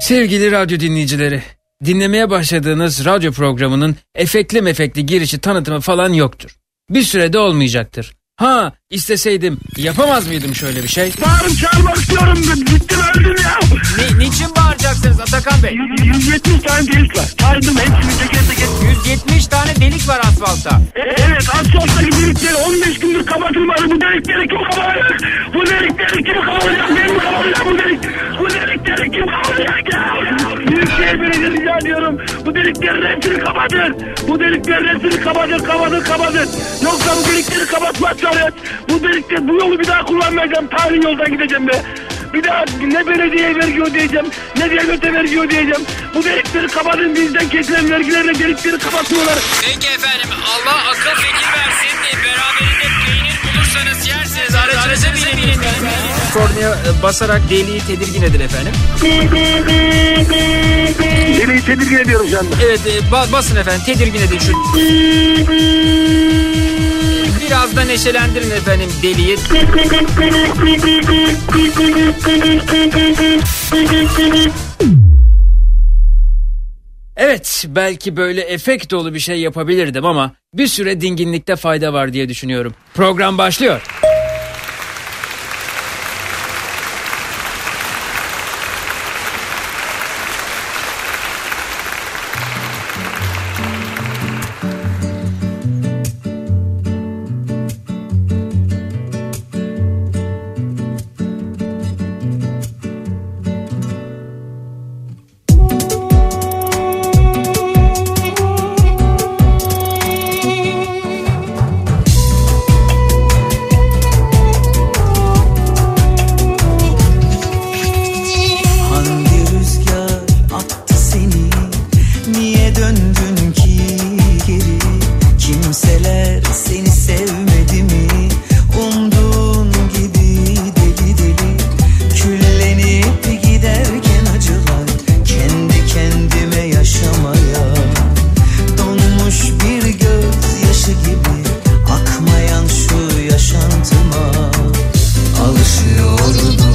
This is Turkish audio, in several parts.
Sevgili radyo dinleyicileri, dinlemeye başladığınız radyo programının efekli mefekli girişi tanıtımı falan yoktur. Bir sürede olmayacaktır. Ha isteseydim yapamaz mıydım şöyle bir şey? Bağırıp çağırmak istiyorum. Bittim öldüm ya. Ne, niçin bağıracaksınız Atakan Bey? 170 tane delik var. Saydım hepsini teker teker. 170 tane delik var asfaltta. E, evet asfalttaki delikleri 15 gündür kapatılmadı. Bu delikleri kim kapatacak? Bu delikleri kim kapatacak? Ben mi kapatacağım bu delik? Bu delikleri kim kapatacak ya? Büyükşehir Belediyesi rica ediyorum. Bu deliklerin hepsini kapatın. Bu deliklerin hepsini kapatın, kapatın, kapatın. Yoksa bu delikleri kapatmazsanız bu delikleri, bu yolu bir daha kullanmayacağım. Tarihi yoldan gideceğim be. Bir daha ne belediye vergi ödeyeceğim, ne devlete vergi ödeyeceğim. Bu delikleri kapatın bizden kesilen vergilerle delikleri kapatıyorlar. Peki efendim Allah akıl fikir versin. Beraberinde peynir bulursanız yersiniz. Aracınıza binin. Kornaya e, basarak deliği tedirgin edin efendim. Deliği tedirgin ediyorum şu anda. Evet e, ba- basın efendim tedirgin edin şu. Biraz da neşelendirin efendim deliği. Evet belki böyle efekt dolu bir şey yapabilirdim ama bir süre dinginlikte fayda var diye düşünüyorum. Program başlıyor. oh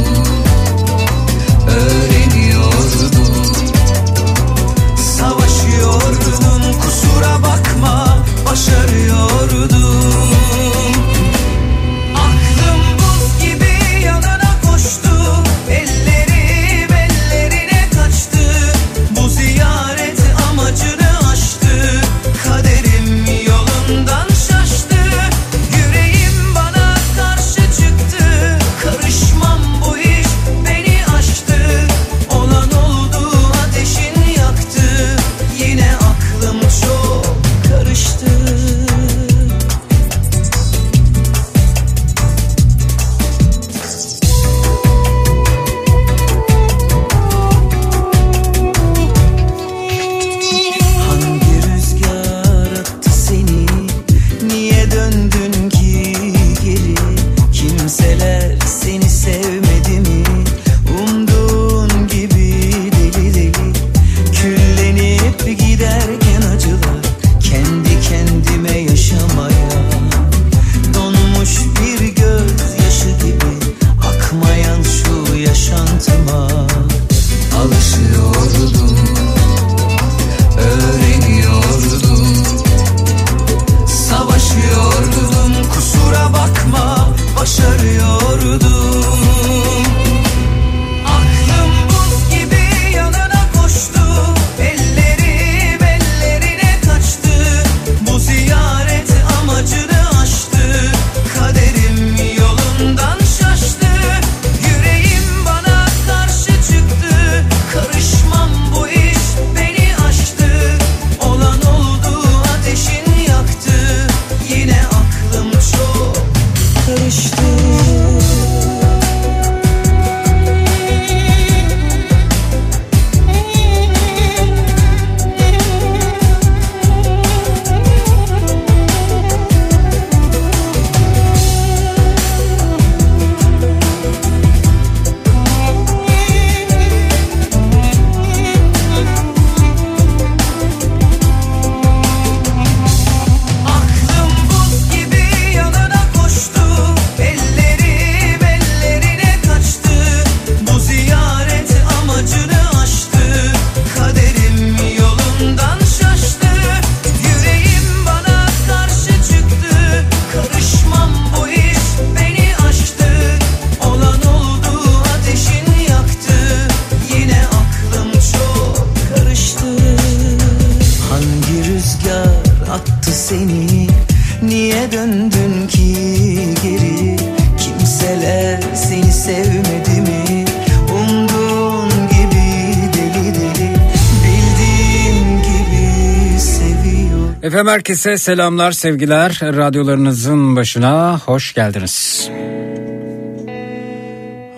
Efendim herkese selamlar, sevgiler. Radyolarınızın başına hoş geldiniz.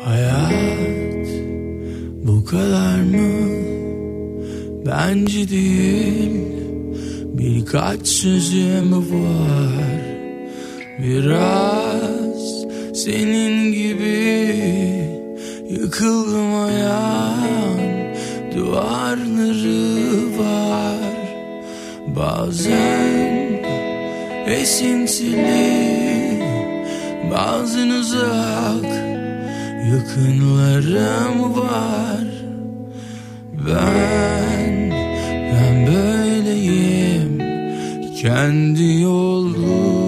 Hayat bu kadar mı? Bence değil. Birkaç sözüm var. Biraz senin gibi yıkıldım ayağın duvarları var. Bazen esintili, bazen uzak yakınlarım var. Ben, ben böyleyim kendi yolumda.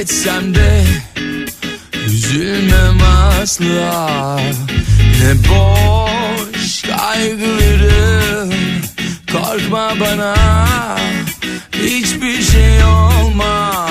Kaybetsem de üzülmem asla. Ne boş kaygılarım. Korkma bana hiçbir şey olmaz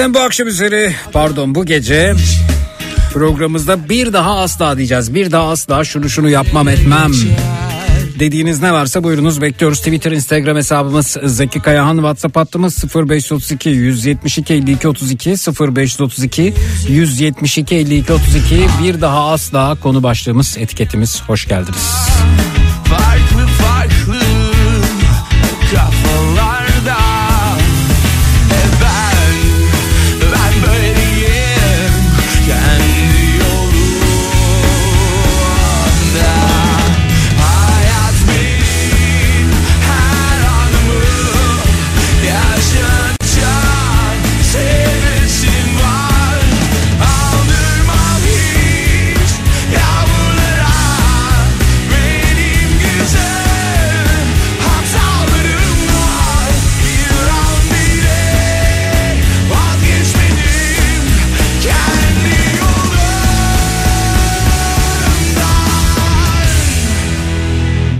Efendim bu akşam üzeri pardon bu gece programımızda bir daha asla diyeceğiz. Bir daha asla şunu şunu yapmam etmem. Dediğiniz ne varsa buyurunuz bekliyoruz. Twitter, Instagram hesabımız Zeki Kayahan, WhatsApp hattımız 0532 172 52 32 0532 172 52 32 bir daha asla konu başlığımız etiketimiz hoş geldiniz. Farklı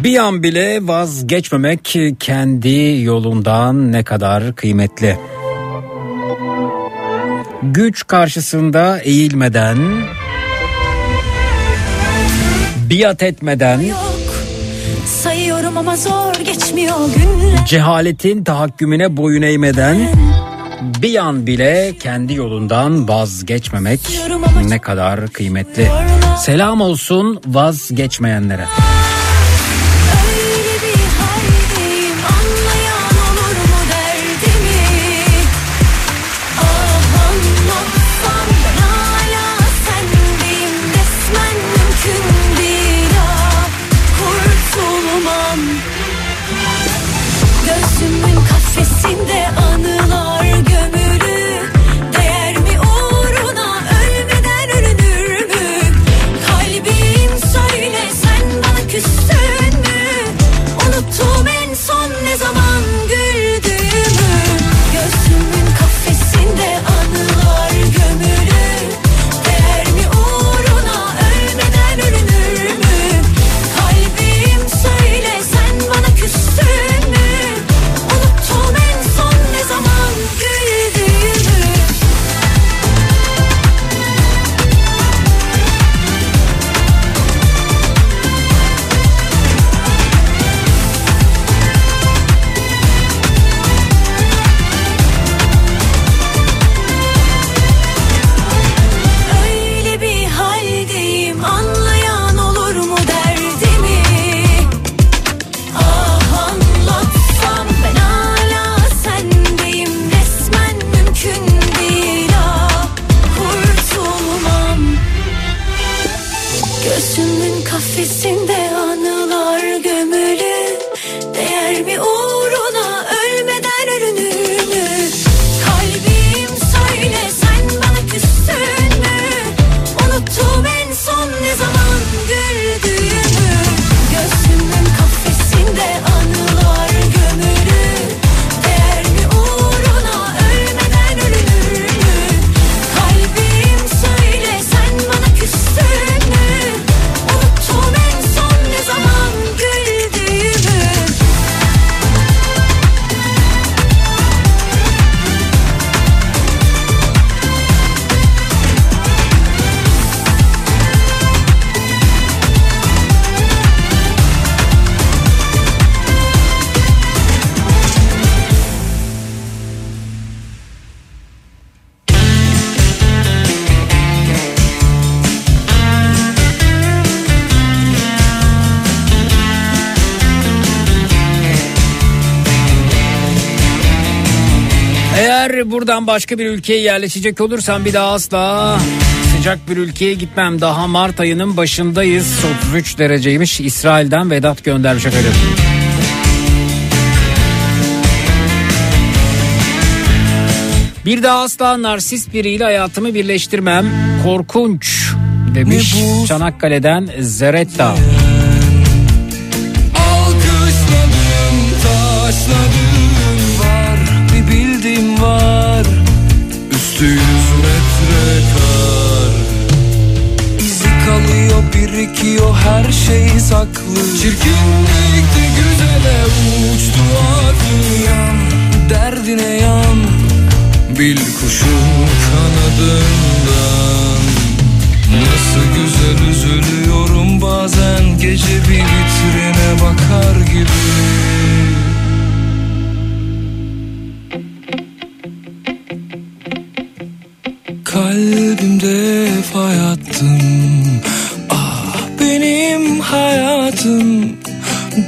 Bir an bile vazgeçmemek kendi yolundan ne kadar kıymetli. Güç karşısında eğilmeden, biat etmeden, Sayıyorum ama zor geçmiyor günler cehaletin tahakkümüne boyun eğmeden, bir an bile kendi yolundan vazgeçmemek ne kadar kıymetli. Selam olsun vazgeçmeyenlere. Buradan başka bir ülkeye yerleşecek olursam bir daha asla sıcak bir ülkeye gitmem. Daha Mart ayının başındayız. 33 dereceymiş. İsrail'den Vedat göndermiş efendim. Bir daha asla narsist biriyle hayatımı birleştirmem. Korkunç demiş? Çanakkale'den Zeretta. Alkışladım Üstü yüz metre kar İzi kalıyor birikiyor her şey saklı Çirkinlikti güzele uçtu aklı yan. Derdine yan Bil kuşun kanadından Nasıl güzel üzülüyorum bazen gece bir vitrine bakar gibi Kalbimde fay attım. Ah benim hayatım.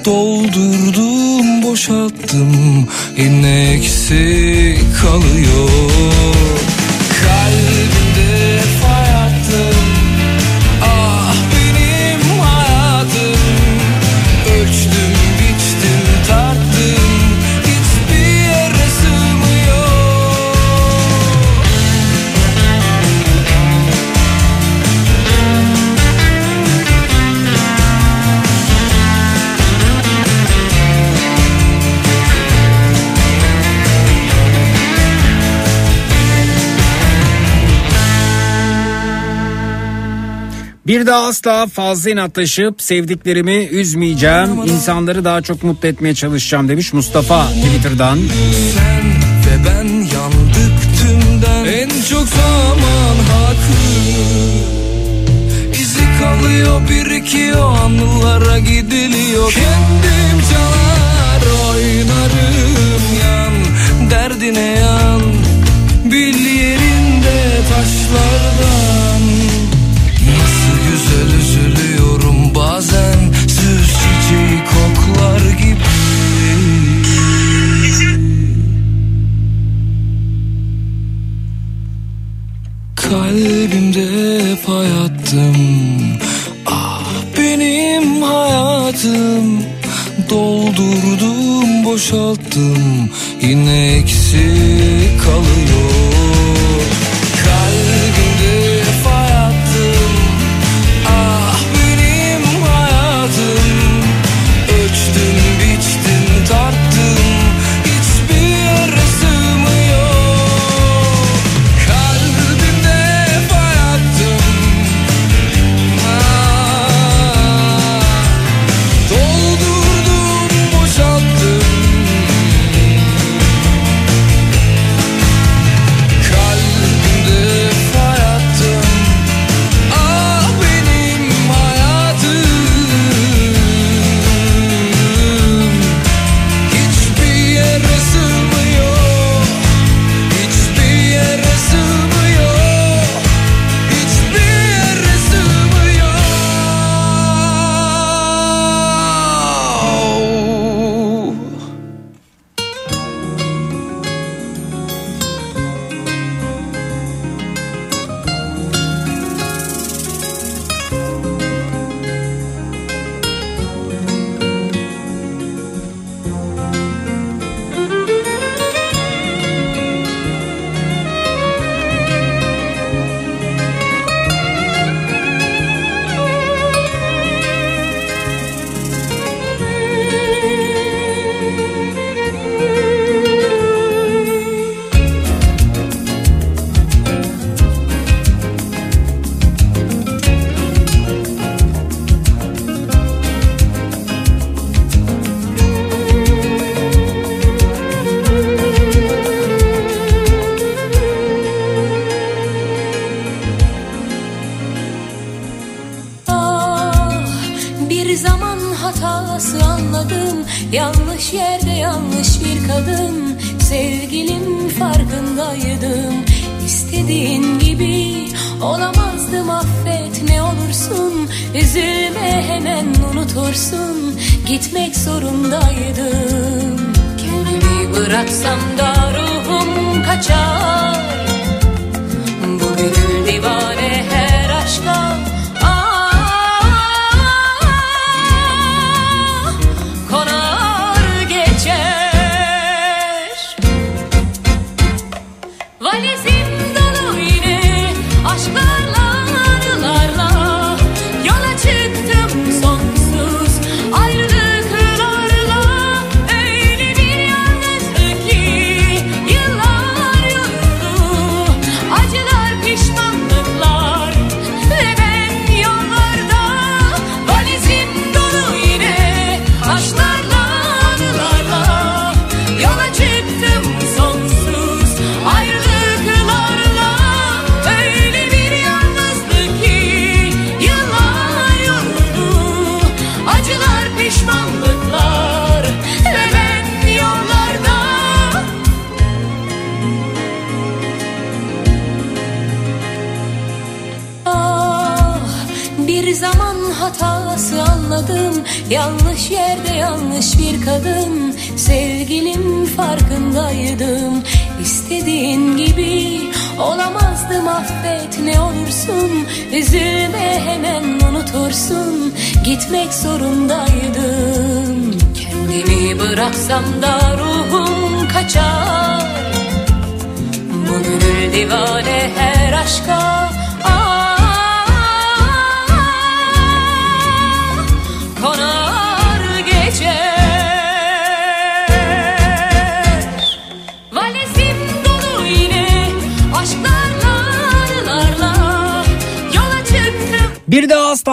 Doldurdum boşalttım. Yine eksik kalıyor Bir daha asla fazla inatlaşıp sevdiklerimi üzmeyeceğim. İnsanları daha çok mutlu etmeye çalışacağım demiş Mustafa Twitter'dan. Sen ve ben yandık tümden. En çok zaman haklı. Kalıyor birikiyor anılara gidiliyor. Kendim çalar oynarım yan. Derdine yan Bil yerinde taşlardan Kalbimde pay attım. Ah benim hayatım. Doldurdum boşalttım. Yine eksik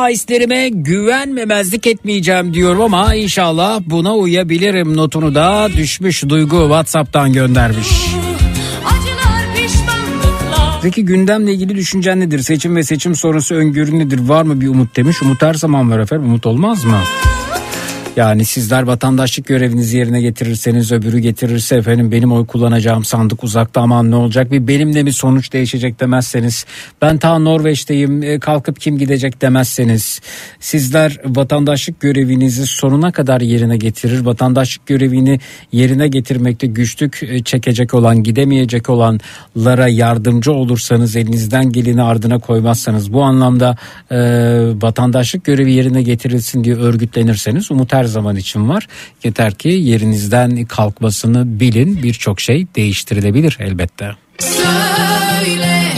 daha asla hislerime güvenmemezlik etmeyeceğim diyorum ama inşallah buna uyabilirim notunu da düşmüş duygu Whatsapp'tan göndermiş. Peki gündemle ilgili düşüncen nedir? Seçim ve seçim sonrası öngörün nedir? Var mı bir umut demiş. Umut her zaman var efendim. Umut olmaz mı? Yani sizler vatandaşlık görevinizi yerine getirirseniz öbürü getirirse efendim benim oy kullanacağım sandık uzakta aman ne olacak? Bir benimle mi sonuç değişecek demezseniz ben ta Norveç'teyim e, kalkıp kim gidecek demezseniz sizler vatandaşlık görevinizi sonuna kadar yerine getirir vatandaşlık görevini yerine getirmekte güçlük e, çekecek olan gidemeyecek olanlara yardımcı olursanız elinizden geleni ardına koymazsanız bu anlamda e, vatandaşlık görevi yerine getirilsin diye örgütlenirseniz umut her zaman için var. Yeter ki yerinizden kalkmasını bilin birçok şey değiştirilebilir elbette. Söyle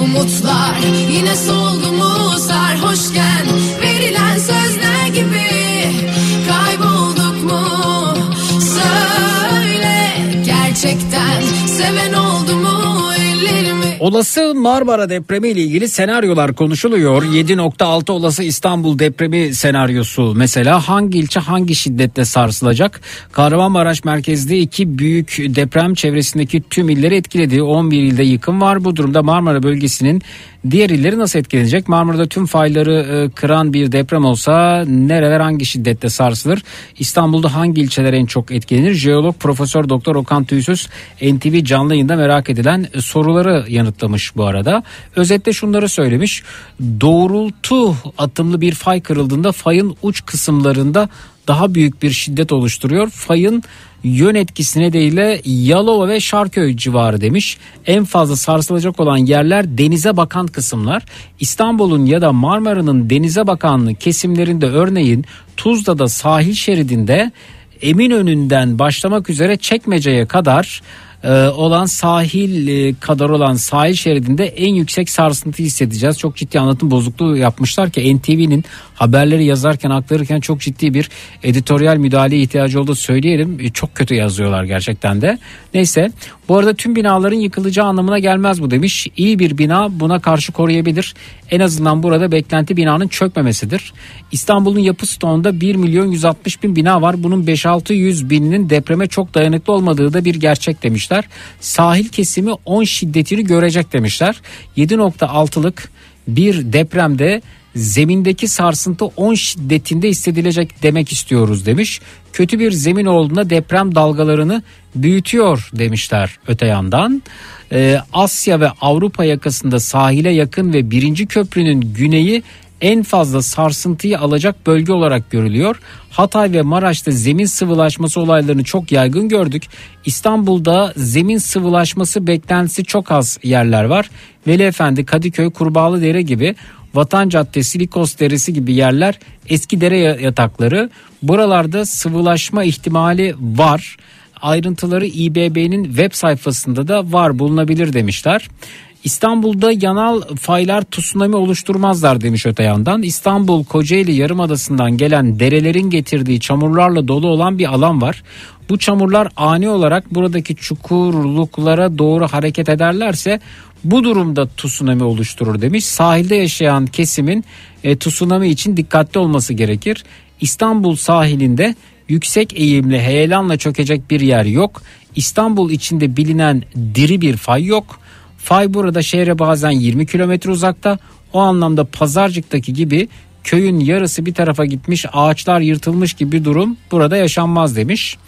umutlar yine soldu Olası Marmara depremi ile ilgili senaryolar konuşuluyor. 7.6 olası İstanbul depremi senaryosu mesela hangi ilçe hangi şiddetle sarsılacak? Kahramanmaraş merkezli iki büyük deprem çevresindeki tüm illeri etkiledi. 11 ilde yıkım var. Bu durumda Marmara bölgesinin diğer illeri nasıl etkilenecek? Marmara'da tüm fayları e, kıran bir deprem olsa nereler hangi şiddetle sarsılır? İstanbul'da hangi ilçeler en çok etkilenir? Jeolog Profesör Doktor Okan Tüysüz NTV canlı yayında merak edilen e, soruları yanıtlamış bu arada. Özetle şunları söylemiş. Doğrultu atımlı bir fay kırıldığında fayın uç kısımlarında daha büyük bir şiddet oluşturuyor. Fayın yön etkisi nedeniyle Yalova ve Şarköy civarı demiş. En fazla sarsılacak olan yerler denize bakan kısımlar. İstanbul'un ya da Marmara'nın denize bakan kesimlerinde örneğin Tuzla'da sahil şeridinde Eminönü'nden başlamak üzere Çekmece'ye kadar e, olan sahil e, kadar olan sahil şeridinde en yüksek sarsıntı hissedeceğiz. Çok ciddi anlatım bozukluğu yapmışlar ki NTV'nin haberleri yazarken aktarırken çok ciddi bir editoryal müdahaleye ihtiyacı olduğu söyleyelim. E, Çok kötü yazıyorlar gerçekten de. Neyse bu arada tüm binaların yıkılacağı anlamına gelmez bu demiş. İyi bir bina buna karşı koruyabilir. En azından burada beklenti binanın çökmemesidir. İstanbul'un yapı stoğunda 1 milyon 160 bin bina var. Bunun 5-600 bininin depreme çok dayanıklı olmadığı da bir gerçek demişler. Sahil kesimi 10 şiddetini görecek demişler. 7.6'lık bir depremde zemindeki sarsıntı 10 şiddetinde hissedilecek demek istiyoruz demiş. Kötü bir zemin olduğunda deprem dalgalarını büyütüyor demişler öte yandan. Ee, Asya ve Avrupa yakasında sahile yakın ve birinci köprünün güneyi en fazla sarsıntıyı alacak bölge olarak görülüyor. Hatay ve Maraş'ta zemin sıvılaşması olaylarını çok yaygın gördük. İstanbul'da zemin sıvılaşması beklentisi çok az yerler var. Veli Efendi, Kadıköy, Kurbağalıdere gibi Vatan Caddesi, Likos Deresi gibi yerler eski dere yatakları. Buralarda sıvılaşma ihtimali var. Ayrıntıları İBB'nin web sayfasında da var bulunabilir demişler. İstanbul'da yanal faylar tsunami oluşturmazlar demiş öte yandan. İstanbul Kocaeli Yarımadası'ndan gelen derelerin getirdiği çamurlarla dolu olan bir alan var. Bu çamurlar ani olarak buradaki çukurluklara doğru hareket ederlerse bu durumda tsunami oluşturur demiş. Sahilde yaşayan kesimin e, tsunami için dikkatli olması gerekir. İstanbul sahilinde yüksek eğimli heyelanla çökecek bir yer yok. İstanbul içinde bilinen diri bir fay yok. Fay burada şehre bazen 20 kilometre uzakta. O anlamda Pazarcık'taki gibi köyün yarısı bir tarafa gitmiş ağaçlar yırtılmış gibi bir durum burada yaşanmaz demiş.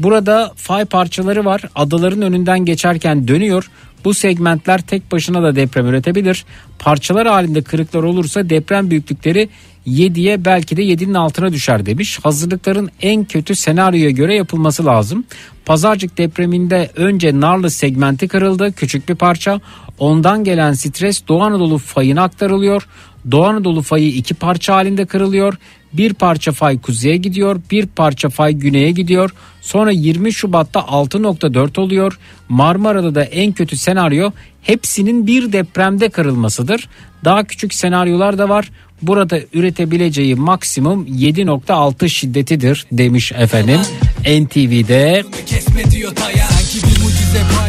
Burada fay parçaları var adaların önünden geçerken dönüyor. Bu segmentler tek başına da deprem üretebilir. Parçalar halinde kırıklar olursa deprem büyüklükleri 7'ye belki de 7'nin altına düşer demiş. Hazırlıkların en kötü senaryoya göre yapılması lazım. Pazarcık depreminde önce Narlı segmenti kırıldı küçük bir parça. Ondan gelen stres Doğu Anadolu fayına aktarılıyor. Doğu Anadolu fayı iki parça halinde kırılıyor. Bir parça fay kuzeye gidiyor, bir parça fay güneye gidiyor. Sonra 20 Şubat'ta 6.4 oluyor. Marmara'da da en kötü senaryo hepsinin bir depremde kırılmasıdır. Daha küçük senaryolar da var. Burada üretebileceği maksimum 7.6 şiddetidir demiş efendim. NTV'de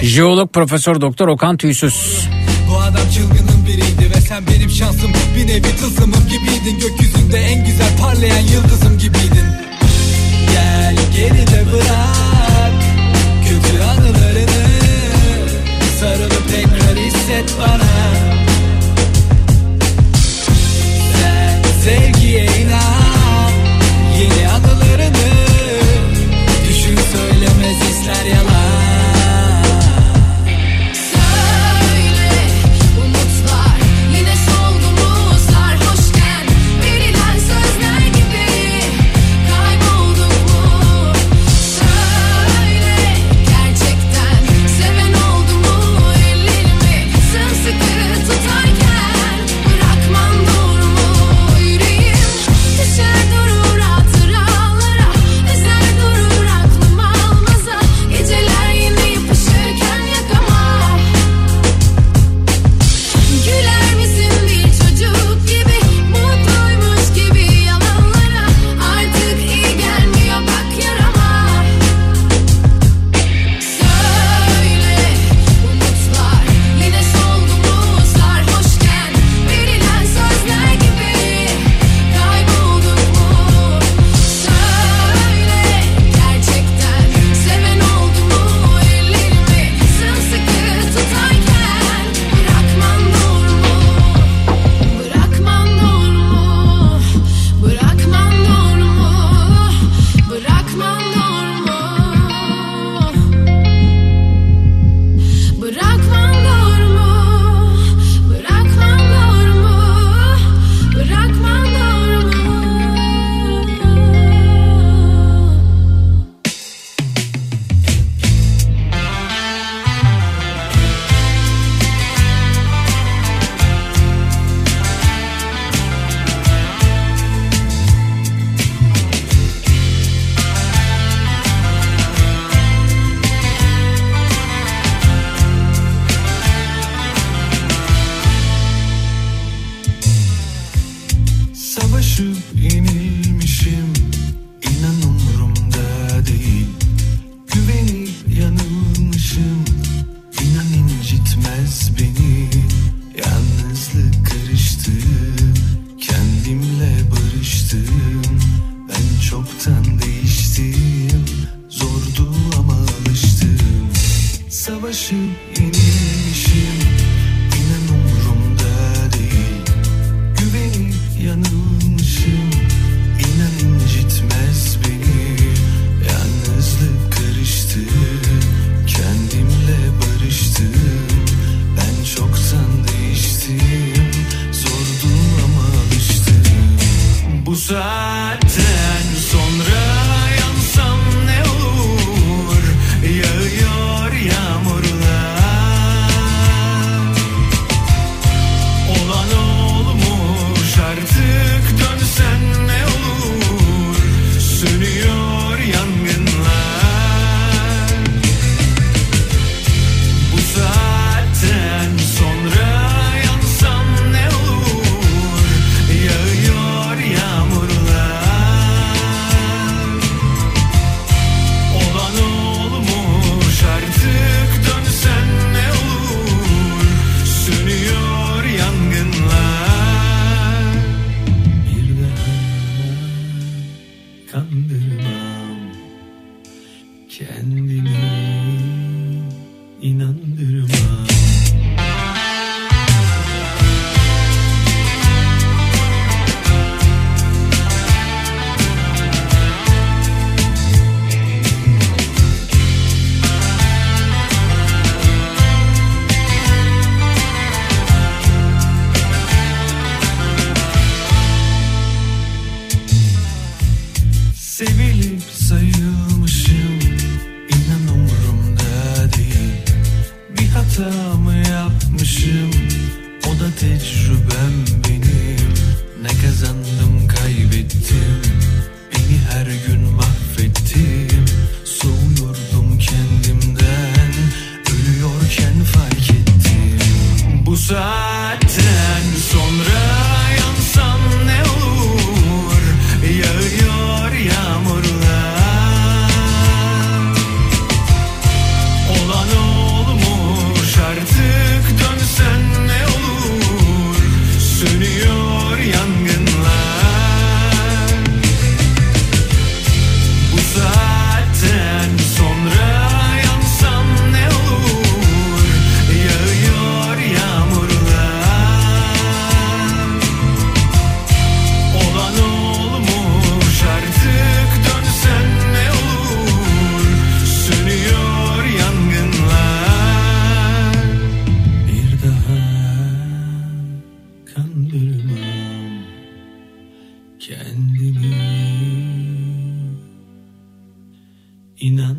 jeolog profesör doktor Okan Tüysüz. Bu adam çılgının biriydi ve sen benim şansım. Bir nevi tılsımım gibiydin. Gökyüzünde en güzel parlayan yıldızım gibiydin. Gel geride bırak Kötü anılarını. Sarılıp tekrar hisset bana inan.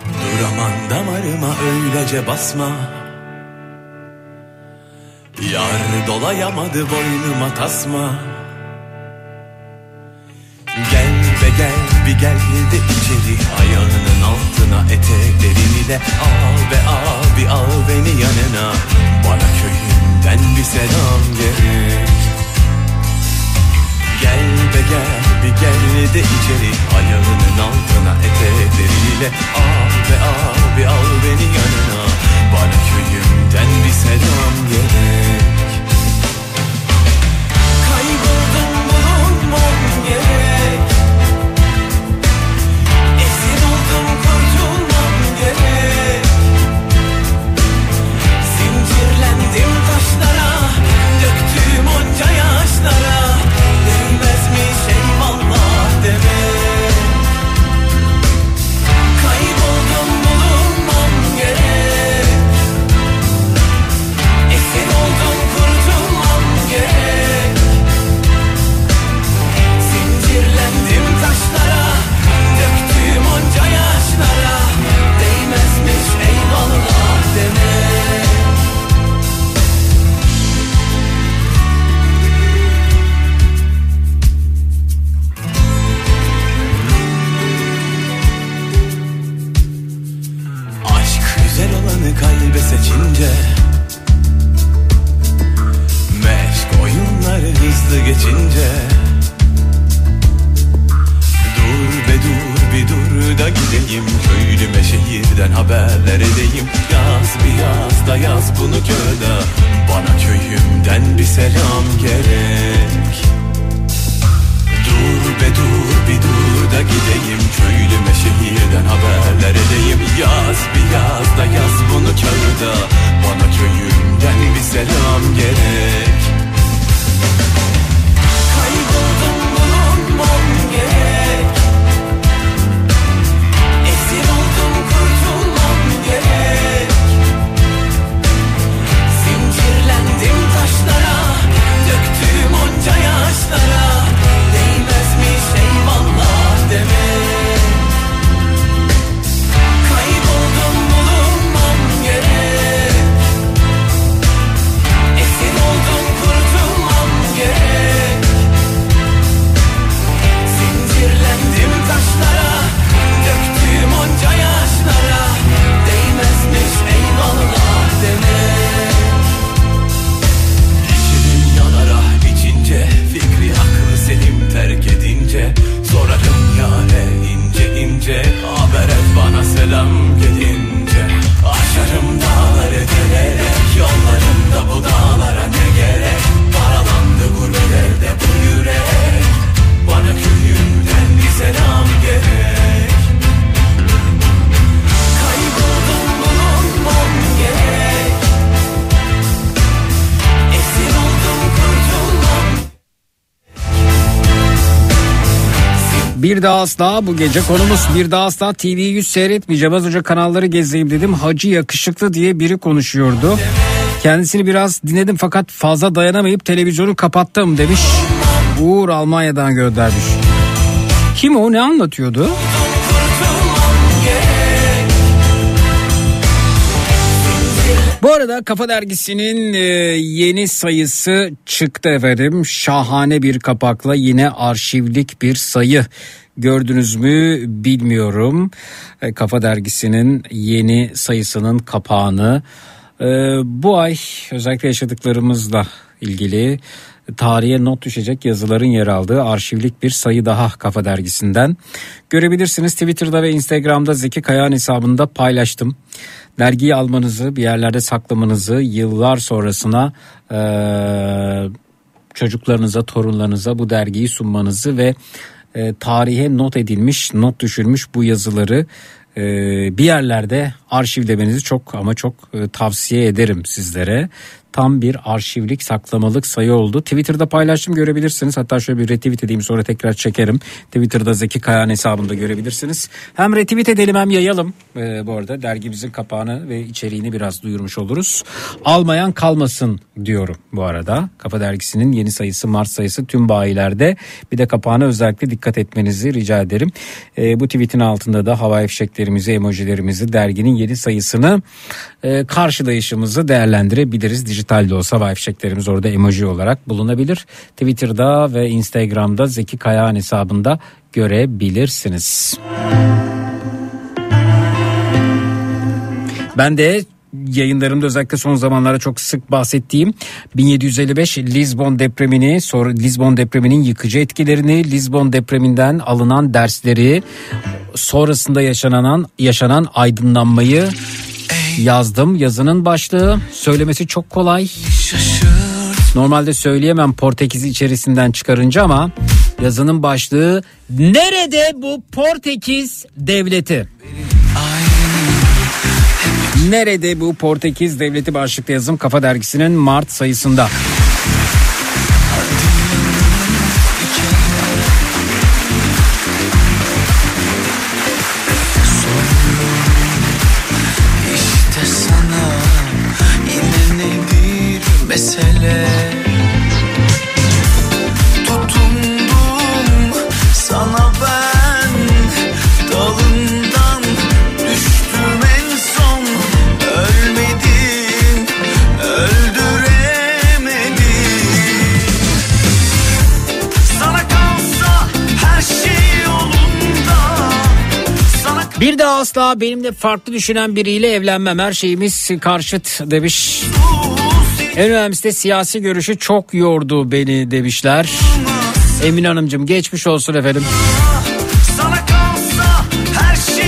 Dur aman damarıma öylece basma. Yar dolayamadı boynuma tasma. Gel be gel bir gel de içeri. Ayağının altına etekleriyle Al be al bir al beni yanına. Bana köyümden bir selam gerek Gel be gel bir gel de içeri. Ayağının altına etekleriyle Al be al bir al beni yanına. Bana köyümden bir selam gerek şehirden haberler edeyim Yaz bir yaz da yaz bunu kağıda Bana köyümden bir selam gerek. Dur be dur bir dur da gideyim. Köylüme şehirden haberler edeyim Yaz bir yaz da yaz bunu kağıda Bana köyümden bir selam gerek Bir daha asla bu gece konumuz bir daha asla TV'yi 100 seyretmeyeceğim. Az önce kanalları gezeyim dedim. Hacı yakışıklı diye biri konuşuyordu. Kendisini biraz dinledim fakat fazla dayanamayıp televizyonu kapattım demiş. Uğur Almanya'dan göndermiş. Kim o ne anlatıyordu? Bu arada Kafa Dergisi'nin e, yeni sayısı çıktı efendim. Şahane bir kapakla yine arşivlik bir sayı. Gördünüz mü bilmiyorum. E, Kafa Dergisi'nin yeni sayısının kapağını e, bu ay özellikle yaşadıklarımızla ilgili tarihe not düşecek yazıların yer aldığı arşivlik bir sayı daha Kafa Dergisi'nden. Görebilirsiniz Twitter'da ve Instagram'da Zeki Kayağan hesabında paylaştım. Dergiyi almanızı bir yerlerde saklamanızı yıllar sonrasına eee, çocuklarınıza torunlarınıza bu dergiyi sunmanızı ve e, tarihe not edilmiş not düşülmüş bu yazıları e, bir yerlerde arşivlemenizi çok ama çok e, tavsiye ederim sizlere. Tam bir arşivlik saklamalık sayı oldu. Twitter'da paylaştım görebilirsiniz. Hatta şöyle bir retweet edeyim sonra tekrar çekerim. Twitter'da Zeki Kayan hesabında görebilirsiniz. Hem retweet edelim hem yayalım. Ee, bu arada dergimizin kapağını ve içeriğini biraz duyurmuş oluruz. Almayan kalmasın diyorum bu arada. Kafa Dergisi'nin yeni sayısı Mart sayısı tüm bayilerde. Bir de kapağına özellikle dikkat etmenizi rica ederim. Ee, bu tweetin altında da havai fişeklerimizi, emojilerimizi, derginin yeni sayısını e, karşılayışımızı değerlendirebiliriz. Dijital de olsa havai fişeklerimiz orada emoji olarak bulunabilir. Twitter'da ve Instagram'da Zeki Kayağan hesabında görebilirsiniz. Ben de yayınlarımda özellikle son zamanlarda çok sık bahsettiğim 1755 Lisbon depremini, sonra Lisbon depreminin yıkıcı etkilerini, Lisbon depreminden alınan dersleri, sonrasında yaşanan yaşanan aydınlanmayı yazdım. Yazının başlığı söylemesi çok kolay. Normalde söyleyemem Portekiz'i içerisinden çıkarınca ama yazının başlığı nerede bu Portekiz devleti? Nerede bu Portekiz devleti başlıklı yazım Kafa Dergisi'nin Mart sayısında. Asla benimle farklı düşünen biriyle evlenmem. Her şeyimiz karşıt demiş. En önemlisi de siyasi görüşü çok yordu beni demişler. Emin Hanımcığım geçmiş olsun efendim. Şey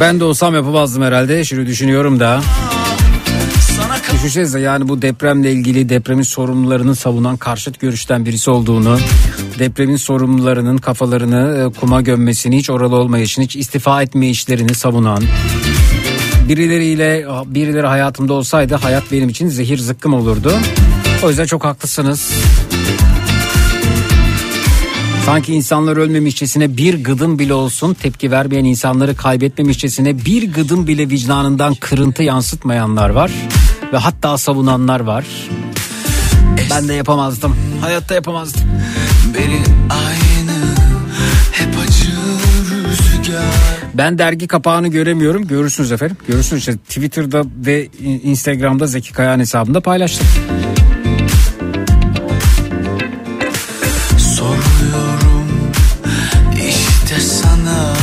Ben de olsam yapamazdım herhalde. Şunu düşünüyorum da. Kal Düşünsenize yani bu depremle ilgili depremin sorumlularını savunan karşıt görüşten birisi olduğunu, depremin sorumlularının kafalarını e, kuma gömmesini, hiç oralı olmayışını, hiç istifa etme işlerini savunan, birileriyle birileri hayatımda olsaydı hayat benim için zehir zıkkım olurdu. O yüzden çok haklısınız. Sanki insanlar ölmemişçesine bir gıdım bile olsun tepki vermeyen insanları kaybetmemişçesine bir gıdım bile vicdanından kırıntı yansıtmayanlar var. Ve hatta savunanlar var. Ben de yapamazdım. Hayatta yapamazdım. Beni aynı hep acı rüzgar Ben dergi kapağını göremiyorum. Görürsünüz efendim. Görürsünüz işte Twitter'da ve Instagram'da Zeki Kayağan hesabında paylaştım. Soruyorum işte sana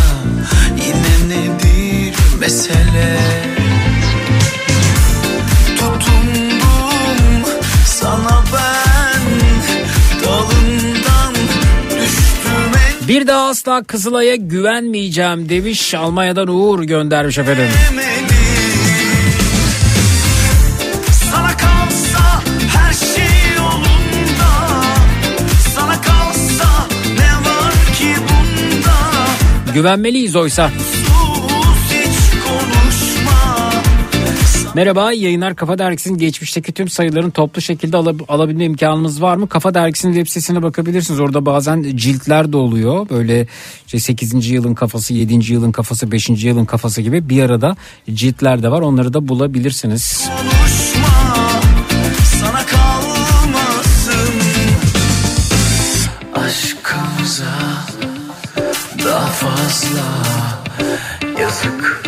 yine nedir mesele Bir daha asla Kızılay'a güvenmeyeceğim demiş. Almanya'dan Uğur göndermiş efendim. Şey Güvenmeliyiz oysa. Merhaba yayınlar Kafa Dergisi'nin geçmişteki tüm sayıların toplu şekilde alab- alabilme imkanımız var mı? Kafa Dergisi'nin web sitesine bakabilirsiniz. Orada bazen ciltler de oluyor. Böyle işte 8. yılın kafası, 7. yılın kafası, 5. yılın kafası gibi bir arada ciltler de var. Onları da bulabilirsiniz. Aşkımıza daha fazla yazık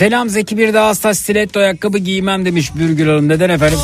Selam Zeki bir daha hasta stiletto ayakkabı giymem demiş Bürgül Hanım. Neden efendim?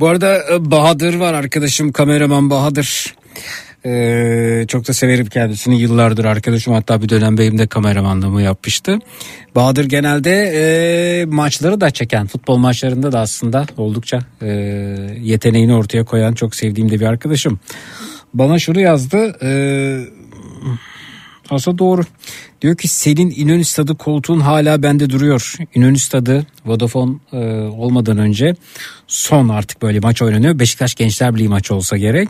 Bu arada e, Bahadır var arkadaşım kameraman Bahadır. Ee, çok da severim kendisini yıllardır arkadaşım hatta bir dönem benim de kameramanlığımı yapmıştı. Bahadır genelde e, maçları da çeken futbol maçlarında da aslında oldukça e, yeteneğini ortaya koyan çok sevdiğim de bir arkadaşım. Bana şunu yazdı e, aslında doğru. Diyor ki senin İnönü Stadı koltuğun hala bende duruyor. İnönü Stadı Vodafone e, olmadan önce son artık böyle maç oynanıyor. Beşiktaş Gençler Birliği maçı olsa gerek.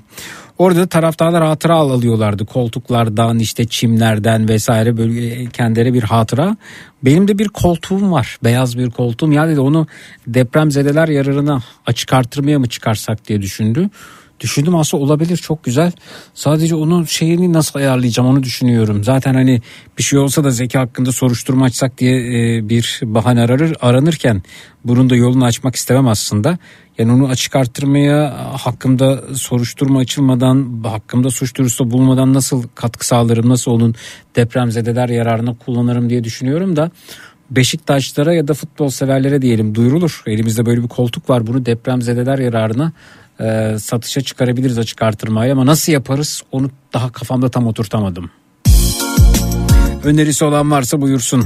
Orada da taraftarlar hatıra alıyorlardı. Koltuklardan işte çimlerden vesaire böyle kendileri bir hatıra. Benim de bir koltuğum var. Beyaz bir koltuğum. Ya dedi onu depremzedeler yararına açık artırmaya mı çıkarsak diye düşündü. Düşündüm aslında olabilir çok güzel. Sadece onun şeyini nasıl ayarlayacağım onu düşünüyorum. Zaten hani bir şey olsa da zeka hakkında soruşturma açsak diye e, bir bahane aranır, aranırken bunun da yolunu açmak istemem aslında. Yani onu açık arttırmaya hakkımda soruşturma açılmadan hakkımda suç duyurusu bulmadan nasıl katkı sağlarım nasıl onun depremzedeler yararına kullanırım diye düşünüyorum da Beşiktaşlara ya da futbol severlere diyelim duyurulur. Elimizde böyle bir koltuk var bunu depremzedeler yararına e, satışa çıkarabiliriz açık artırmayla ama nasıl yaparız onu daha kafamda tam oturtamadım. Önerisi olan varsa buyursun.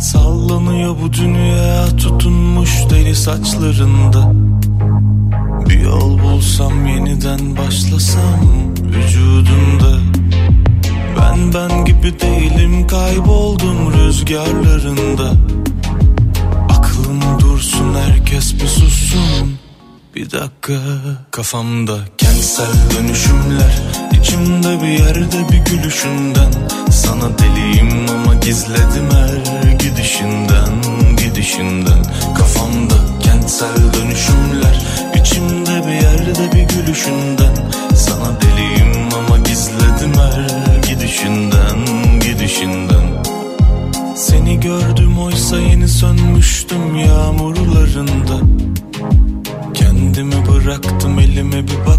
Sallanıyor bu dünya tutunmuş deli saçlarında. Bir yol bulsam yeniden başlasam vücudunda. Ben ben gibi değilim kayboldum rüzgarlarında. Aklım dursun herkes bir sussun. Bir dakika Kafamda kentsel dönüşümler içimde bir yerde bir gülüşünden. Sana deliyim ama gizledim her gidişinden Gidişinden. Kafamda kentsel dönüşümler içimde bir yerde bir gülüşünden. Sana deliyim ama gizledim her gidişinden Gidişinden. Seni gördüm oysa yeni sönmüştüm yağmurlarında. Kendimi bıraktım elime bir baktım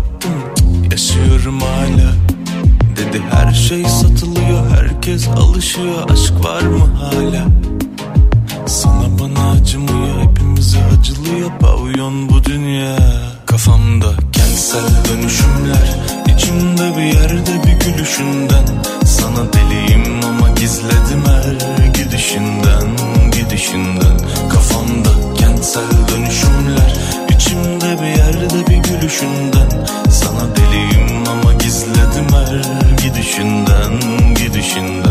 şey satılıyor herkes alışıyor. Aşk var mı hala? Sana bana acımıyor hepimize acılıyor. Pavyon bu dünya. Kafamda kentsel dönüşümler içimde bir yerde bir gülüşünden. Sana deliyim ama gizledim her gidişinden Gidişinden. Kafamda kentsel dönüşümler içimde bir yerde bir gülüşünden Gidişinden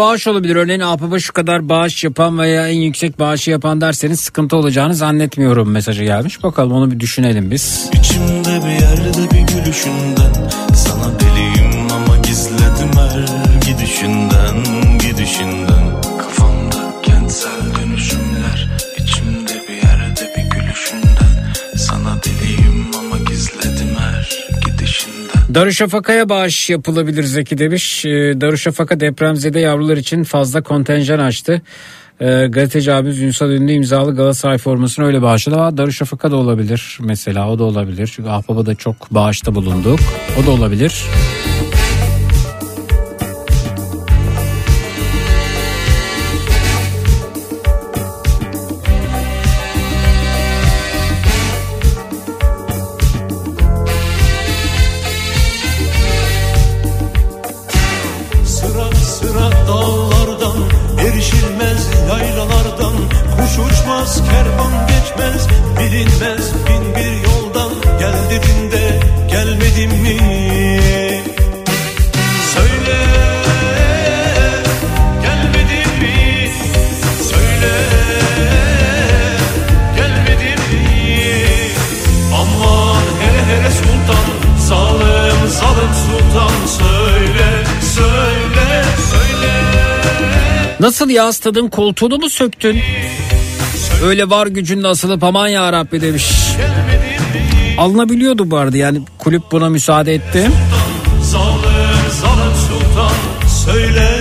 bağış olabilir. Örneğin APB'a şu kadar bağış yapan veya en yüksek bağışı yapan derseniz sıkıntı olacağını zannetmiyorum mesajı gelmiş. Bakalım onu bir düşünelim biz. İçimde bir Darüşşafaka'ya bağış yapılabilir Zeki demiş. Ee, Darüşşafaka depremzede yavrular için fazla kontenjan açtı. Ee, gazeteci abimiz Ünsal Ünlü imzalı Galatasaray formasını öyle bağışladı ama Darüşşafaka da olabilir mesela o da olabilir. Çünkü Ahbap'a çok bağışta bulunduk. O da olabilir. Ya stadın koltuğunu mu söktün? Öyle var gücünle asılıp aman ya Rabbi demiş. Alınabiliyordu bu arada yani kulüp buna müsaade etti. Zalim zalim sultan Söyle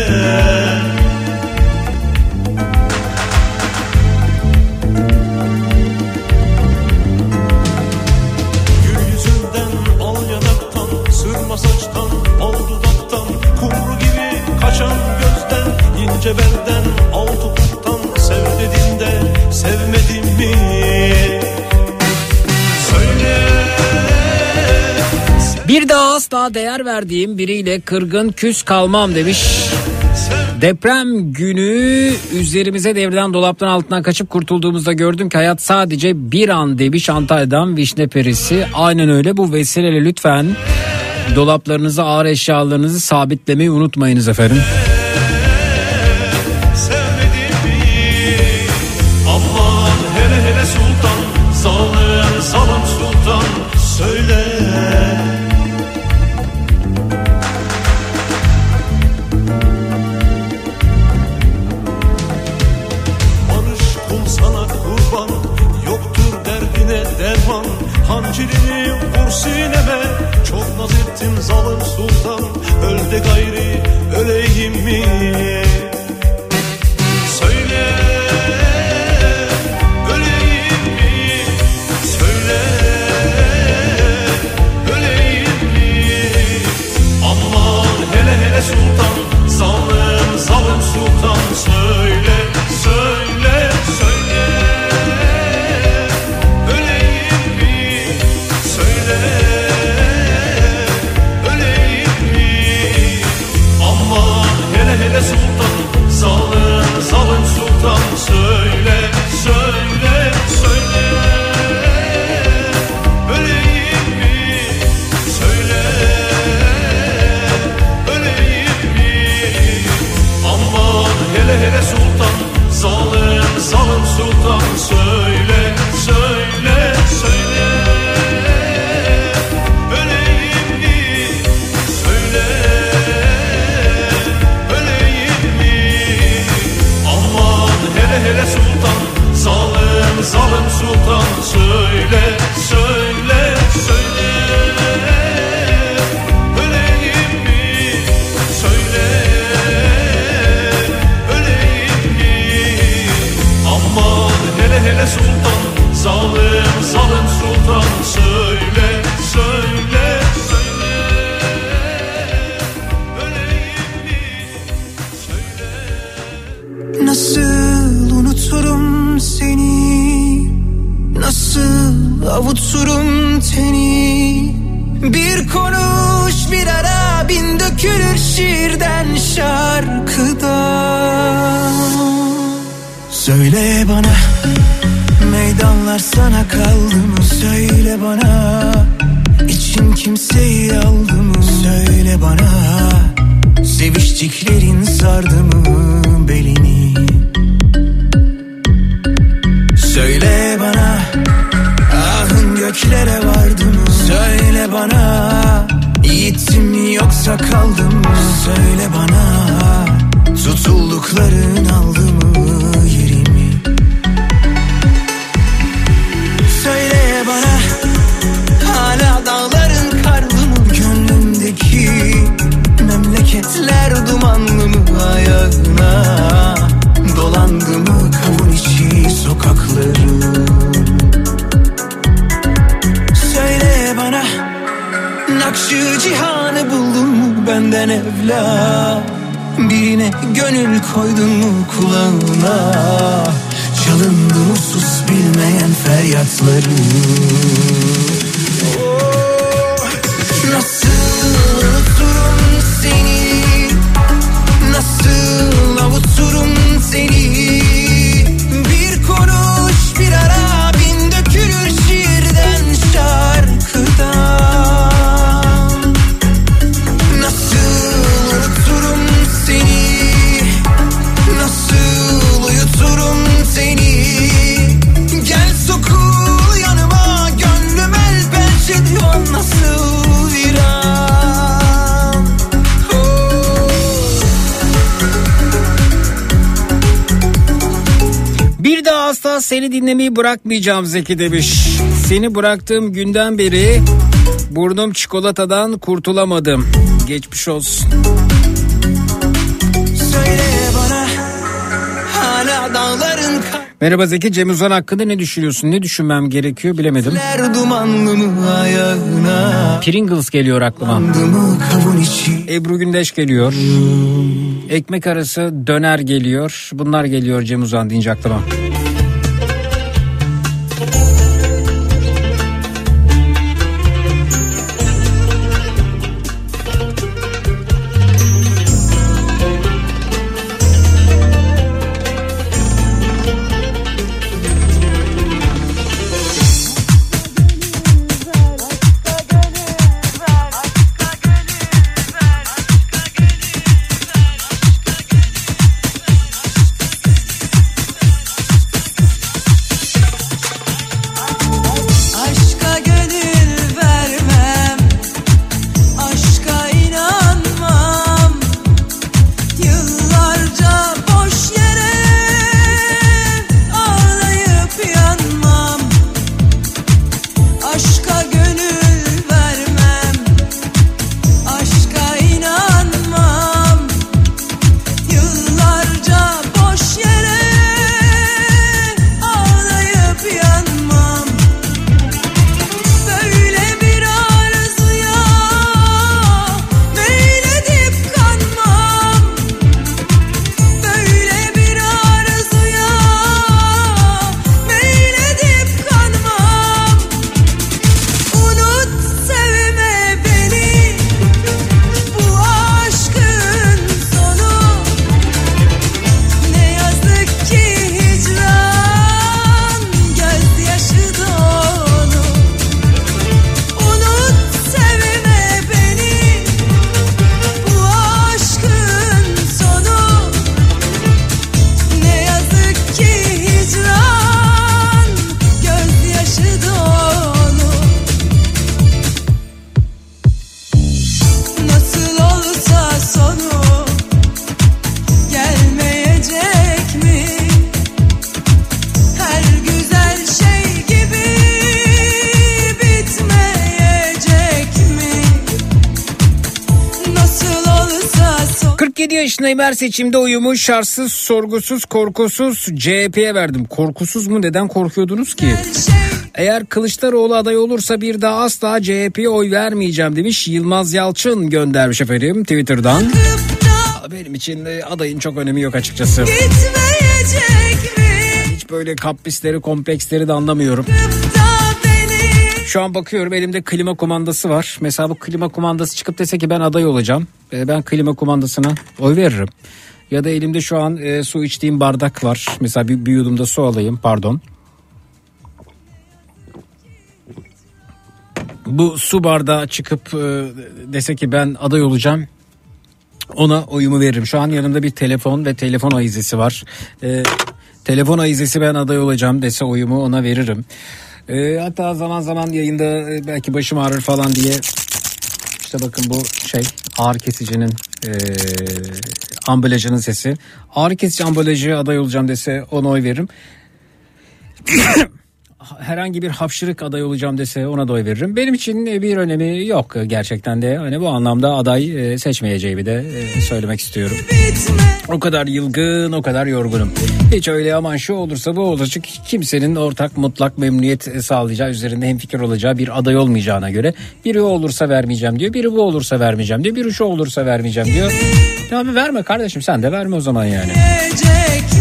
asla değer verdiğim biriyle kırgın küs kalmam demiş. Deprem günü üzerimize devrilen dolaptan altından kaçıp kurtulduğumuzda gördüm ki hayat sadece bir an demiş Antalya'dan Vişne Perisi. Aynen öyle bu vesileyle lütfen dolaplarınızı ağır eşyalarınızı sabitlemeyi unutmayınız efendim. gayrı benden evla Birine gönül koydun mu kulağına? Çalındı sus bilmeyen feryatların seni dinlemeyi bırakmayacağım Zeki demiş. Seni bıraktığım günden beri burnum çikolatadan kurtulamadım. Geçmiş olsun. Merhaba Zeki Cem Uzan hakkında ne düşünüyorsun? Ne düşünmem gerekiyor bilemedim. Pringles geliyor aklıma. Ebru Gündeş geliyor. Ekmek arası döner geliyor. Bunlar geliyor Cem Uzan deyince aklıma. Seçimde oyumu şartsız, sorgusuz, korkusuz CHP'ye verdim. Korkusuz mu neden korkuyordunuz ki? Eğer Kılıçdaroğlu aday olursa bir daha asla CHP'ye oy vermeyeceğim demiş Yılmaz Yalçın göndermiş efendim Twitter'dan. Benim için adayın çok önemi yok açıkçası. Hiç böyle kaprisleri kompleksleri de anlamıyorum. Beni Şu an bakıyorum elimde klima kumandası var. Mesela bu klima kumandası çıkıp dese ki ben aday olacağım. E, ben klima kumandasına oy veririm. Ya da elimde şu an e, su içtiğim bardak var. Mesela bir, bir yudumda su alayım pardon. Bu su bardağı çıkıp e, dese ki ben aday olacağım. Ona oyumu veririm. Şu an yanımda bir telefon ve telefon ayizesi var. E, telefon ayizesi ben aday olacağım dese oyumu ona veririm. E, hatta zaman zaman yayında e, belki başım ağrır falan diye işte bakın bu şey ağrı kesicinin e, ambalajının sesi. Ağrı kesici ambalajı aday olacağım dese ona oy veririm. Herhangi bir hapşırık aday olacağım dese ona da oy veririm. Benim için bir önemi yok gerçekten de. Hani bu anlamda aday e, seçmeyeceğimi de e, söylemek istiyorum. O kadar yılgın, o kadar yorgunum. Hiç öyle aman şu olursa bu. Çünkü kimsenin ortak mutlak memnuniyet sağlayacağı, üzerinde hemfikir olacağı bir aday olmayacağına göre biri olursa vermeyeceğim diyor. Biri bu olursa vermeyeceğim diyor. Biri şu olursa vermeyeceğim diyor. Ya bir verme kardeşim sen de verme o zaman yani. Gitmeyecek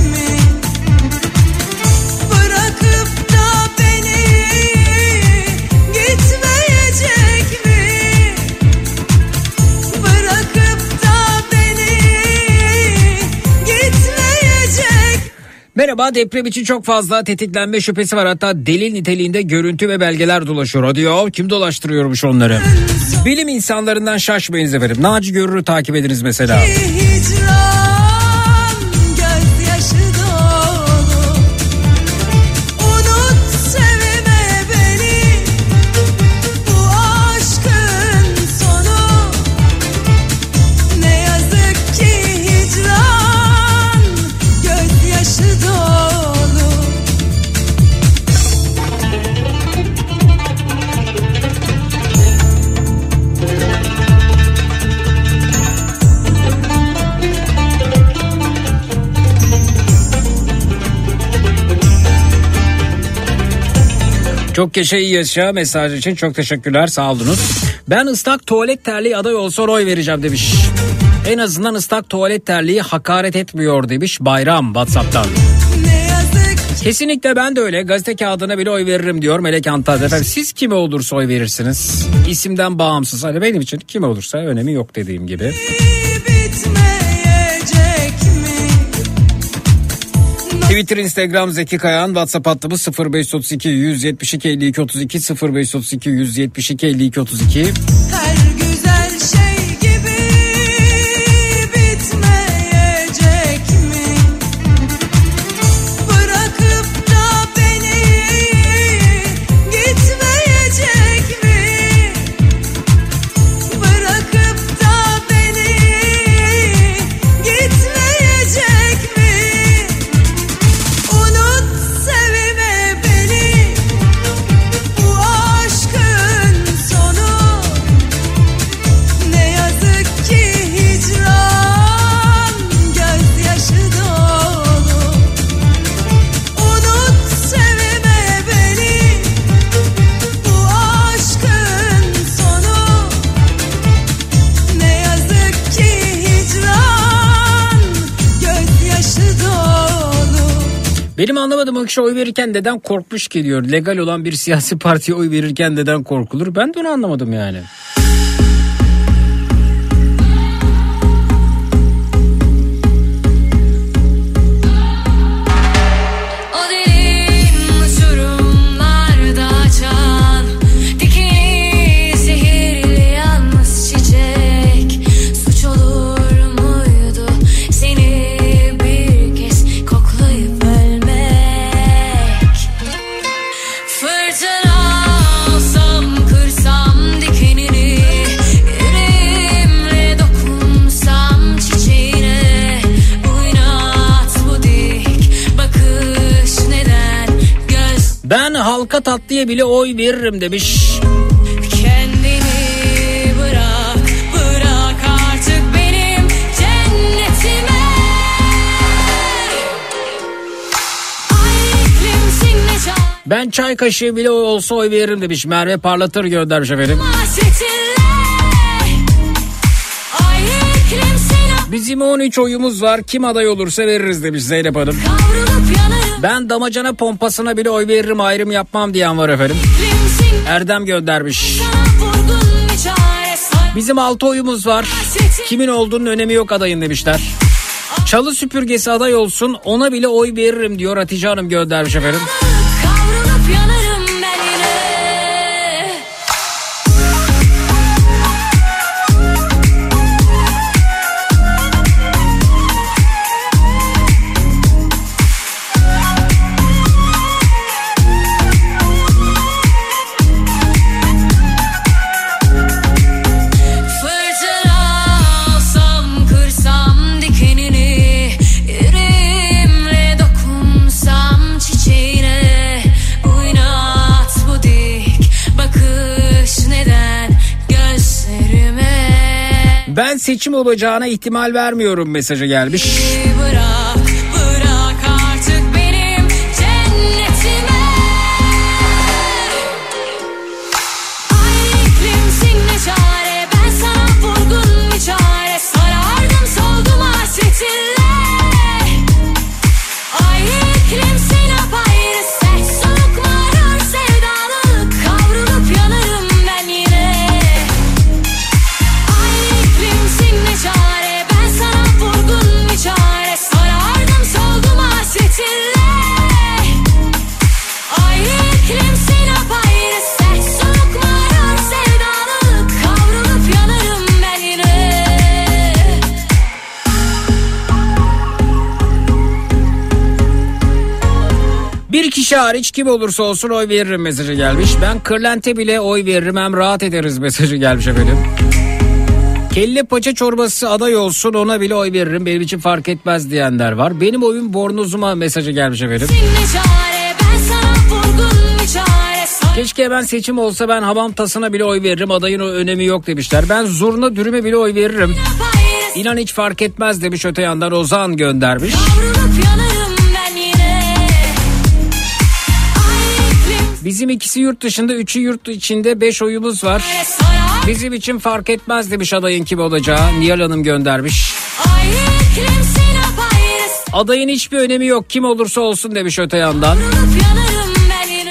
Merhaba deprem için çok fazla tetiklenme şüphesi var. Hatta delil niteliğinde görüntü ve belgeler dolaşıyor. Diyor kim dolaştırıyormuş onları? Bilim insanlarından şaşmayınız efendim. Naci Görür'ü takip ediniz mesela. Çok yaşa iyi yaşa mesaj için çok teşekkürler sağ. Ben ıslak tuvalet terliği aday olsa oy vereceğim demiş. En azından ıslak tuvalet terliği hakaret etmiyor demiş Bayram Whatsapp'tan. Kesinlikle ben de öyle gazete kağıdına bile oy veririm diyor Melek Antalya. Efendim siz kime olursa oy verirsiniz. İsimden bağımsız. Hani benim için kime olursa önemi yok dediğim gibi. bitmeyecek Twitter, Instagram Zeki Kayağan, WhatsApp hattımız 0532 172 52 32 0532 172 52 32. Her güzel Benim anlamadığım o kişi oy verirken neden korkmuş geliyor. Legal olan bir siyasi partiye oy verirken neden korkulur? Ben de onu anlamadım yani. halka tatlıya bile oy veririm demiş. Ben çay kaşığı bile olsa oy veririm demiş. Merve Parlatır göndermiş efendim. Bizim 13 oyumuz var. Kim aday olursa veririz demiş Zeynep Hanım. Kavrulup yanır. Ben damacana pompasına bile oy veririm ayrım yapmam diyen var efendim. Erdem göndermiş. Bizim 6 oyumuz var. Kimin olduğunun önemi yok adayın demişler. Çalı süpürgesi aday olsun ona bile oy veririm diyor Hatice Hanım göndermiş efendim. Seçim olacağına ihtimal vermiyorum mesajı gelmiş. Kişi hariç kim olursa olsun oy veririm mesajı gelmiş. Ben kırlente bile oy veririm hem rahat ederiz mesajı gelmiş efendim. Kelle paça çorbası aday olsun ona bile oy veririm benim için fark etmez diyenler var. Benim oyun bornozuma mesajı gelmiş efendim. Ben Keşke hemen seçim olsa ben hamam tasına bile oy veririm adayın o önemi yok demişler. Ben zurna dürüme bile oy veririm. İnan hiç fark etmez demiş öte yandan Ozan göndermiş. Kavrulup yanarım Bizim ikisi yurt dışında üçü yurt içinde beş oyumuz var. Bizim için fark etmez demiş adayın kim olacağı. Nihal Hanım göndermiş. Adayın hiçbir önemi yok kim olursa olsun demiş öte yandan. Yanarım yine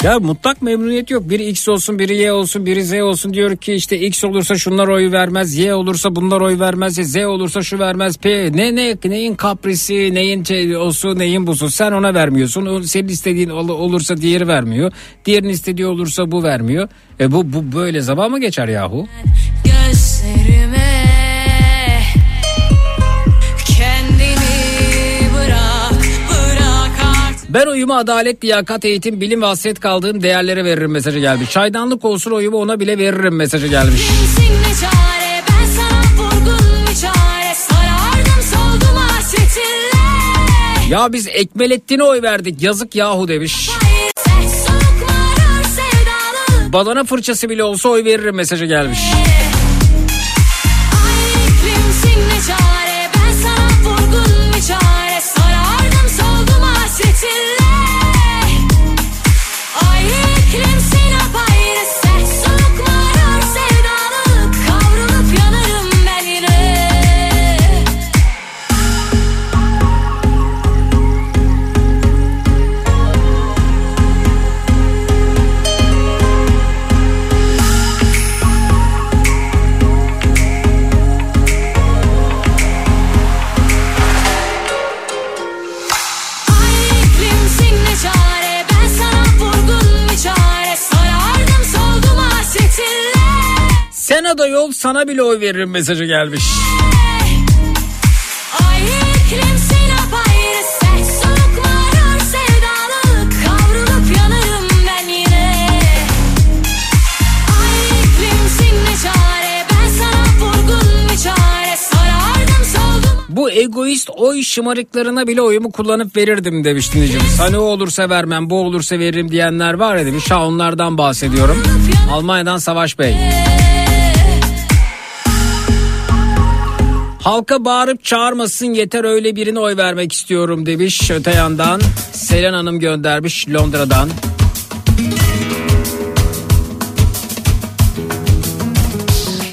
Ya mutlak memnuniyet yok. Biri X olsun, biri Y olsun, biri Z olsun diyor ki işte X olursa şunlar oy vermez, Y olursa bunlar oy vermez, Z olursa şu vermez. P ne ne neyin kaprisi, neyin şey olsun, neyin busu. Sen ona vermiyorsun. Senin istediğin ol- olursa diğeri vermiyor. Diğerinin istediği olursa bu vermiyor. E bu bu böyle zaman mı geçer yahu? gözlerime Ben oyumu adalet, liyakat, eğitim, bilim ve hasret kaldığım değerlere veririm mesajı gelmiş. Çaydanlık olsun oyumu ona bile veririm mesajı gelmiş. Çare çare Sarardım Ya biz Ekmelettin'e oy verdik yazık yahu demiş. Hayır Badana fırçası bile olsa oy veririm mesajı gelmiş. Ay sana bile oy veririm mesajı gelmiş. Bu egoist oy şımarıklarına bile oyumu kullanıp verirdim demiş dinleyicimiz. Hani o olursa vermem bu olursa veririm diyenler var ya demiş. Ha onlardan bahsediyorum. Almanya'dan Savaş Bey. Halka bağırıp çağırmasın yeter öyle birine oy vermek istiyorum demiş. Öte yandan Selen Hanım göndermiş Londra'dan.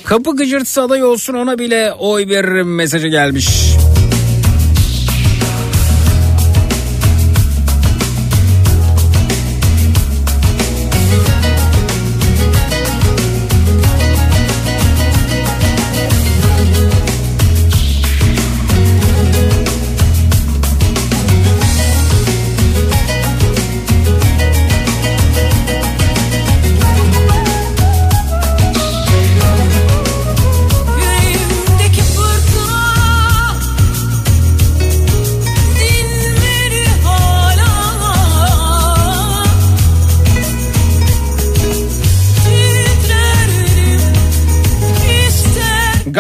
Kapı gıcırtısı aday olsun ona bile oy veririm mesajı gelmiş.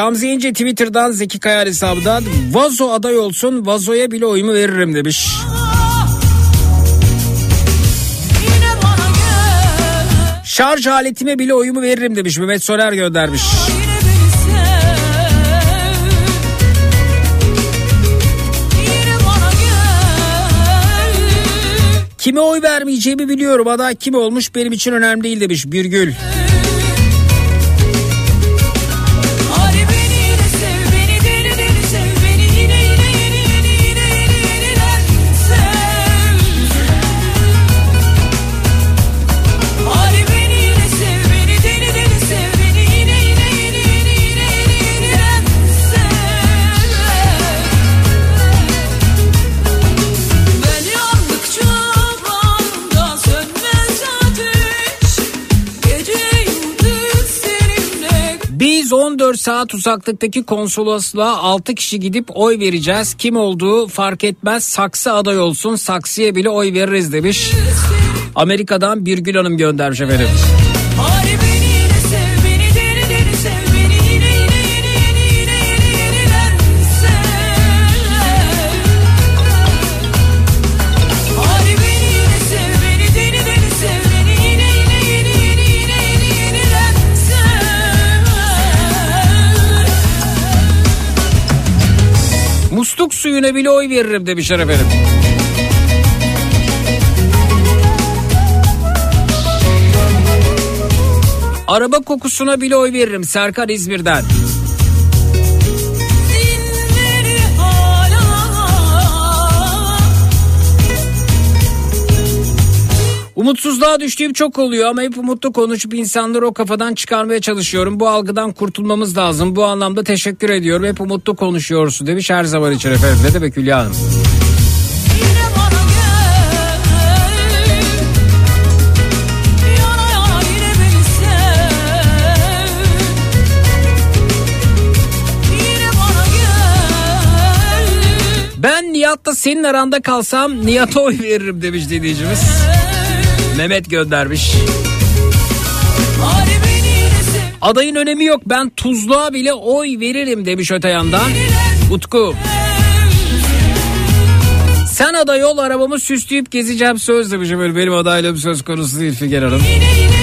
Gamze İnce Twitter'dan Zeki Kayar hesabından Vazo aday olsun Vazo'ya bile oyumu veririm demiş. Şarj aletime bile oyumu veririm demiş Mehmet Soner göndermiş. Kime oy vermeyeceğimi biliyorum aday kim olmuş benim için önemli değil demiş Birgül. Hadi 24 saat uzaklıktaki konsolosluğa 6 kişi gidip oy vereceğiz. Kim olduğu fark etmez saksı aday olsun saksıya bile oy veririz demiş. Amerika'dan Birgül Hanım göndermiş efendim. Suyuna bile oy veririm demişler efendim. Araba kokusuna bile oy veririm Serkan İzmir'den. Umutsuzluğa düştüğüm çok oluyor ama hep umutlu konuşup insanları o kafadan çıkarmaya çalışıyorum. Bu algıdan kurtulmamız lazım. Bu anlamda teşekkür ediyorum. Hep umutlu konuşuyorsun demiş her zaman için efendim. Ne demek Hülya Hanım? Ben Nihat'la senin aranda kalsam Nihat'a oy veririm demiş dinleyicimiz. Mehmet göndermiş. Adayın önemi yok ben tuzluğa bile oy veririm demiş öte yandan. Utku. Sen aday ol arabamı süsleyip gezeceğim söz demiş efendim. Benim adaylığım söz konusu değil Figen Hanım. Yine yine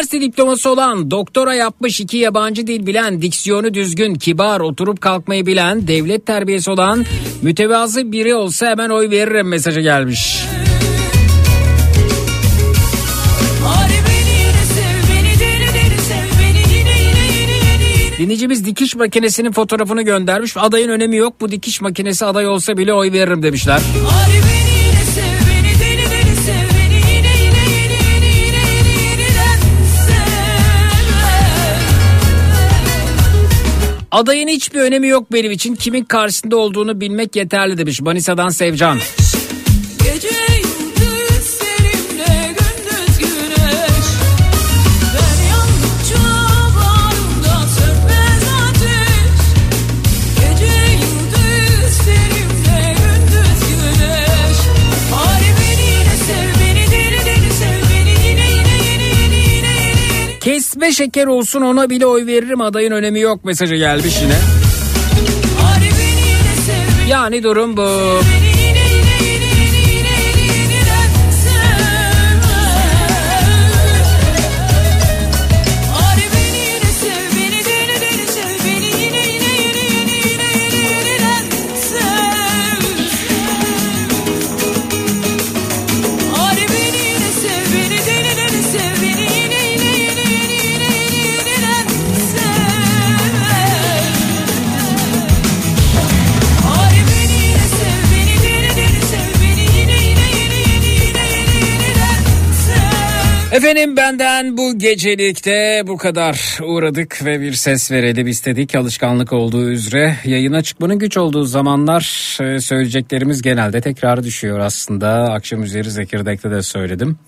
Üniversite diploması olan, doktora yapmış iki yabancı dil bilen, diksiyonu düzgün, kibar, oturup kalkmayı bilen, devlet terbiyesi olan, mütevazı biri olsa hemen oy veririm mesajı gelmiş. Dinleyicimiz dikiş makinesinin fotoğrafını göndermiş. Adayın önemi yok. Bu dikiş makinesi aday olsa bile oy veririm demişler. Hadi Adayın hiçbir önemi yok benim için. Kimin karşısında olduğunu bilmek yeterli demiş. Manisa'dan Sevcan. Gece Kesme şeker olsun ona bile oy veririm. Adayın önemi yok mesajı gelmiş yine. Yani durum bu. Beni Efendim benden bu gecelikte bu kadar uğradık ve bir ses verelim istedik. Alışkanlık olduğu üzere yayına çıkmanın güç olduğu zamanlar e, söyleyeceklerimiz genelde tekrar düşüyor aslında. Akşam üzeri Zekirdek'te de söyledim.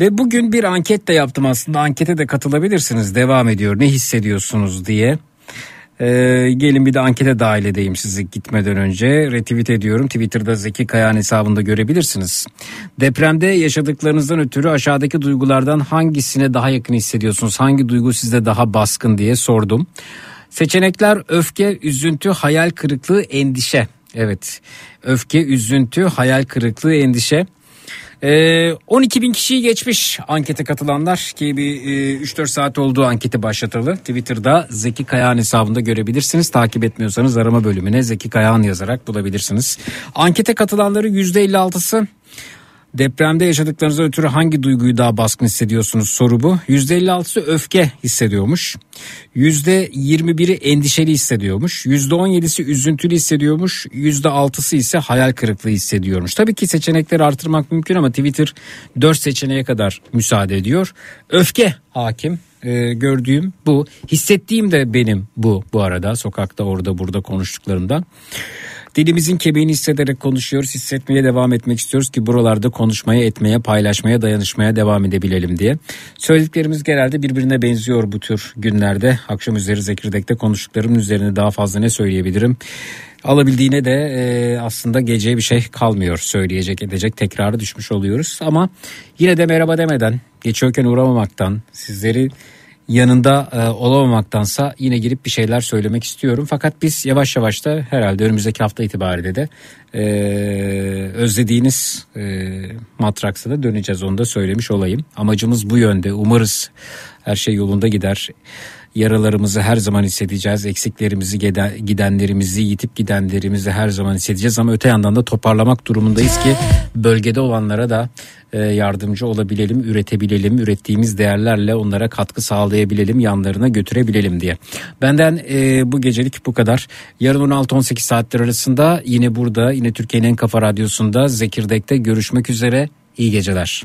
Ve bugün bir anket de yaptım aslında ankete de katılabilirsiniz devam ediyor ne hissediyorsunuz diye. Ee, gelin bir de ankete dahil edeyim sizi gitmeden önce. Retweet ediyorum. Twitter'da Zeki Kayağan hesabında görebilirsiniz. Depremde yaşadıklarınızdan ötürü aşağıdaki duygulardan hangisine daha yakın hissediyorsunuz? Hangi duygu sizde daha baskın diye sordum. Seçenekler öfke, üzüntü, hayal kırıklığı, endişe. Evet öfke, üzüntü, hayal kırıklığı, endişe. Ee, 12 bin kişiyi geçmiş ankete katılanlar ki bir e, 3-4 saat oldu anketi başlatalı. Twitter'da Zeki Kayağan hesabında görebilirsiniz. Takip etmiyorsanız arama bölümüne Zeki Kayağan yazarak bulabilirsiniz. Ankete katılanların %56'sı Depremde yaşadıklarınızdan ötürü hangi duyguyu daha baskın hissediyorsunuz soru bu. %56'sı öfke hissediyormuş. %21'i endişeli hissediyormuş. %17'si üzüntülü hissediyormuş. %6'sı ise hayal kırıklığı hissediyormuş. Tabii ki seçenekleri artırmak mümkün ama Twitter 4 seçeneğe kadar müsaade ediyor. Öfke hakim Ee, gördüğüm bu. Hissettiğim de benim bu bu arada sokakta orada burada konuştuklarımdan. Dilimizin kebeğini hissederek konuşuyoruz, hissetmeye devam etmek istiyoruz ki buralarda konuşmaya, etmeye, paylaşmaya, dayanışmaya devam edebilelim diye. Söylediklerimiz genelde birbirine benziyor bu tür günlerde. Akşam üzeri Zekirdek'te konuştuklarımın üzerine daha fazla ne söyleyebilirim? Alabildiğine de e, aslında geceye bir şey kalmıyor söyleyecek edecek tekrarı düşmüş oluyoruz. Ama yine de merhaba demeden geçiyorken uğramamaktan sizleri yanında e, olamamaktansa yine girip bir şeyler söylemek istiyorum. Fakat biz yavaş yavaş da herhalde önümüzdeki hafta itibariyle de e, özlediğiniz e, matraksa da döneceğiz onu da söylemiş olayım. Amacımız bu yönde umarız her şey yolunda gider. Yaralarımızı her zaman hissedeceğiz. Eksiklerimizi, giden- gidenlerimizi, yitip gidenlerimizi her zaman hissedeceğiz. Ama öte yandan da toparlamak durumundayız ki bölgede olanlara da e, yardımcı olabilelim, üretebilelim. Ürettiğimiz değerlerle onlara katkı sağlayabilelim, yanlarına götürebilelim diye. Benden e, bu gecelik bu kadar. Yarın 16-18 saatler arasında yine burada, yine Türkiye'nin en kafa radyosunda Zekirdek'te görüşmek üzere. İyi geceler.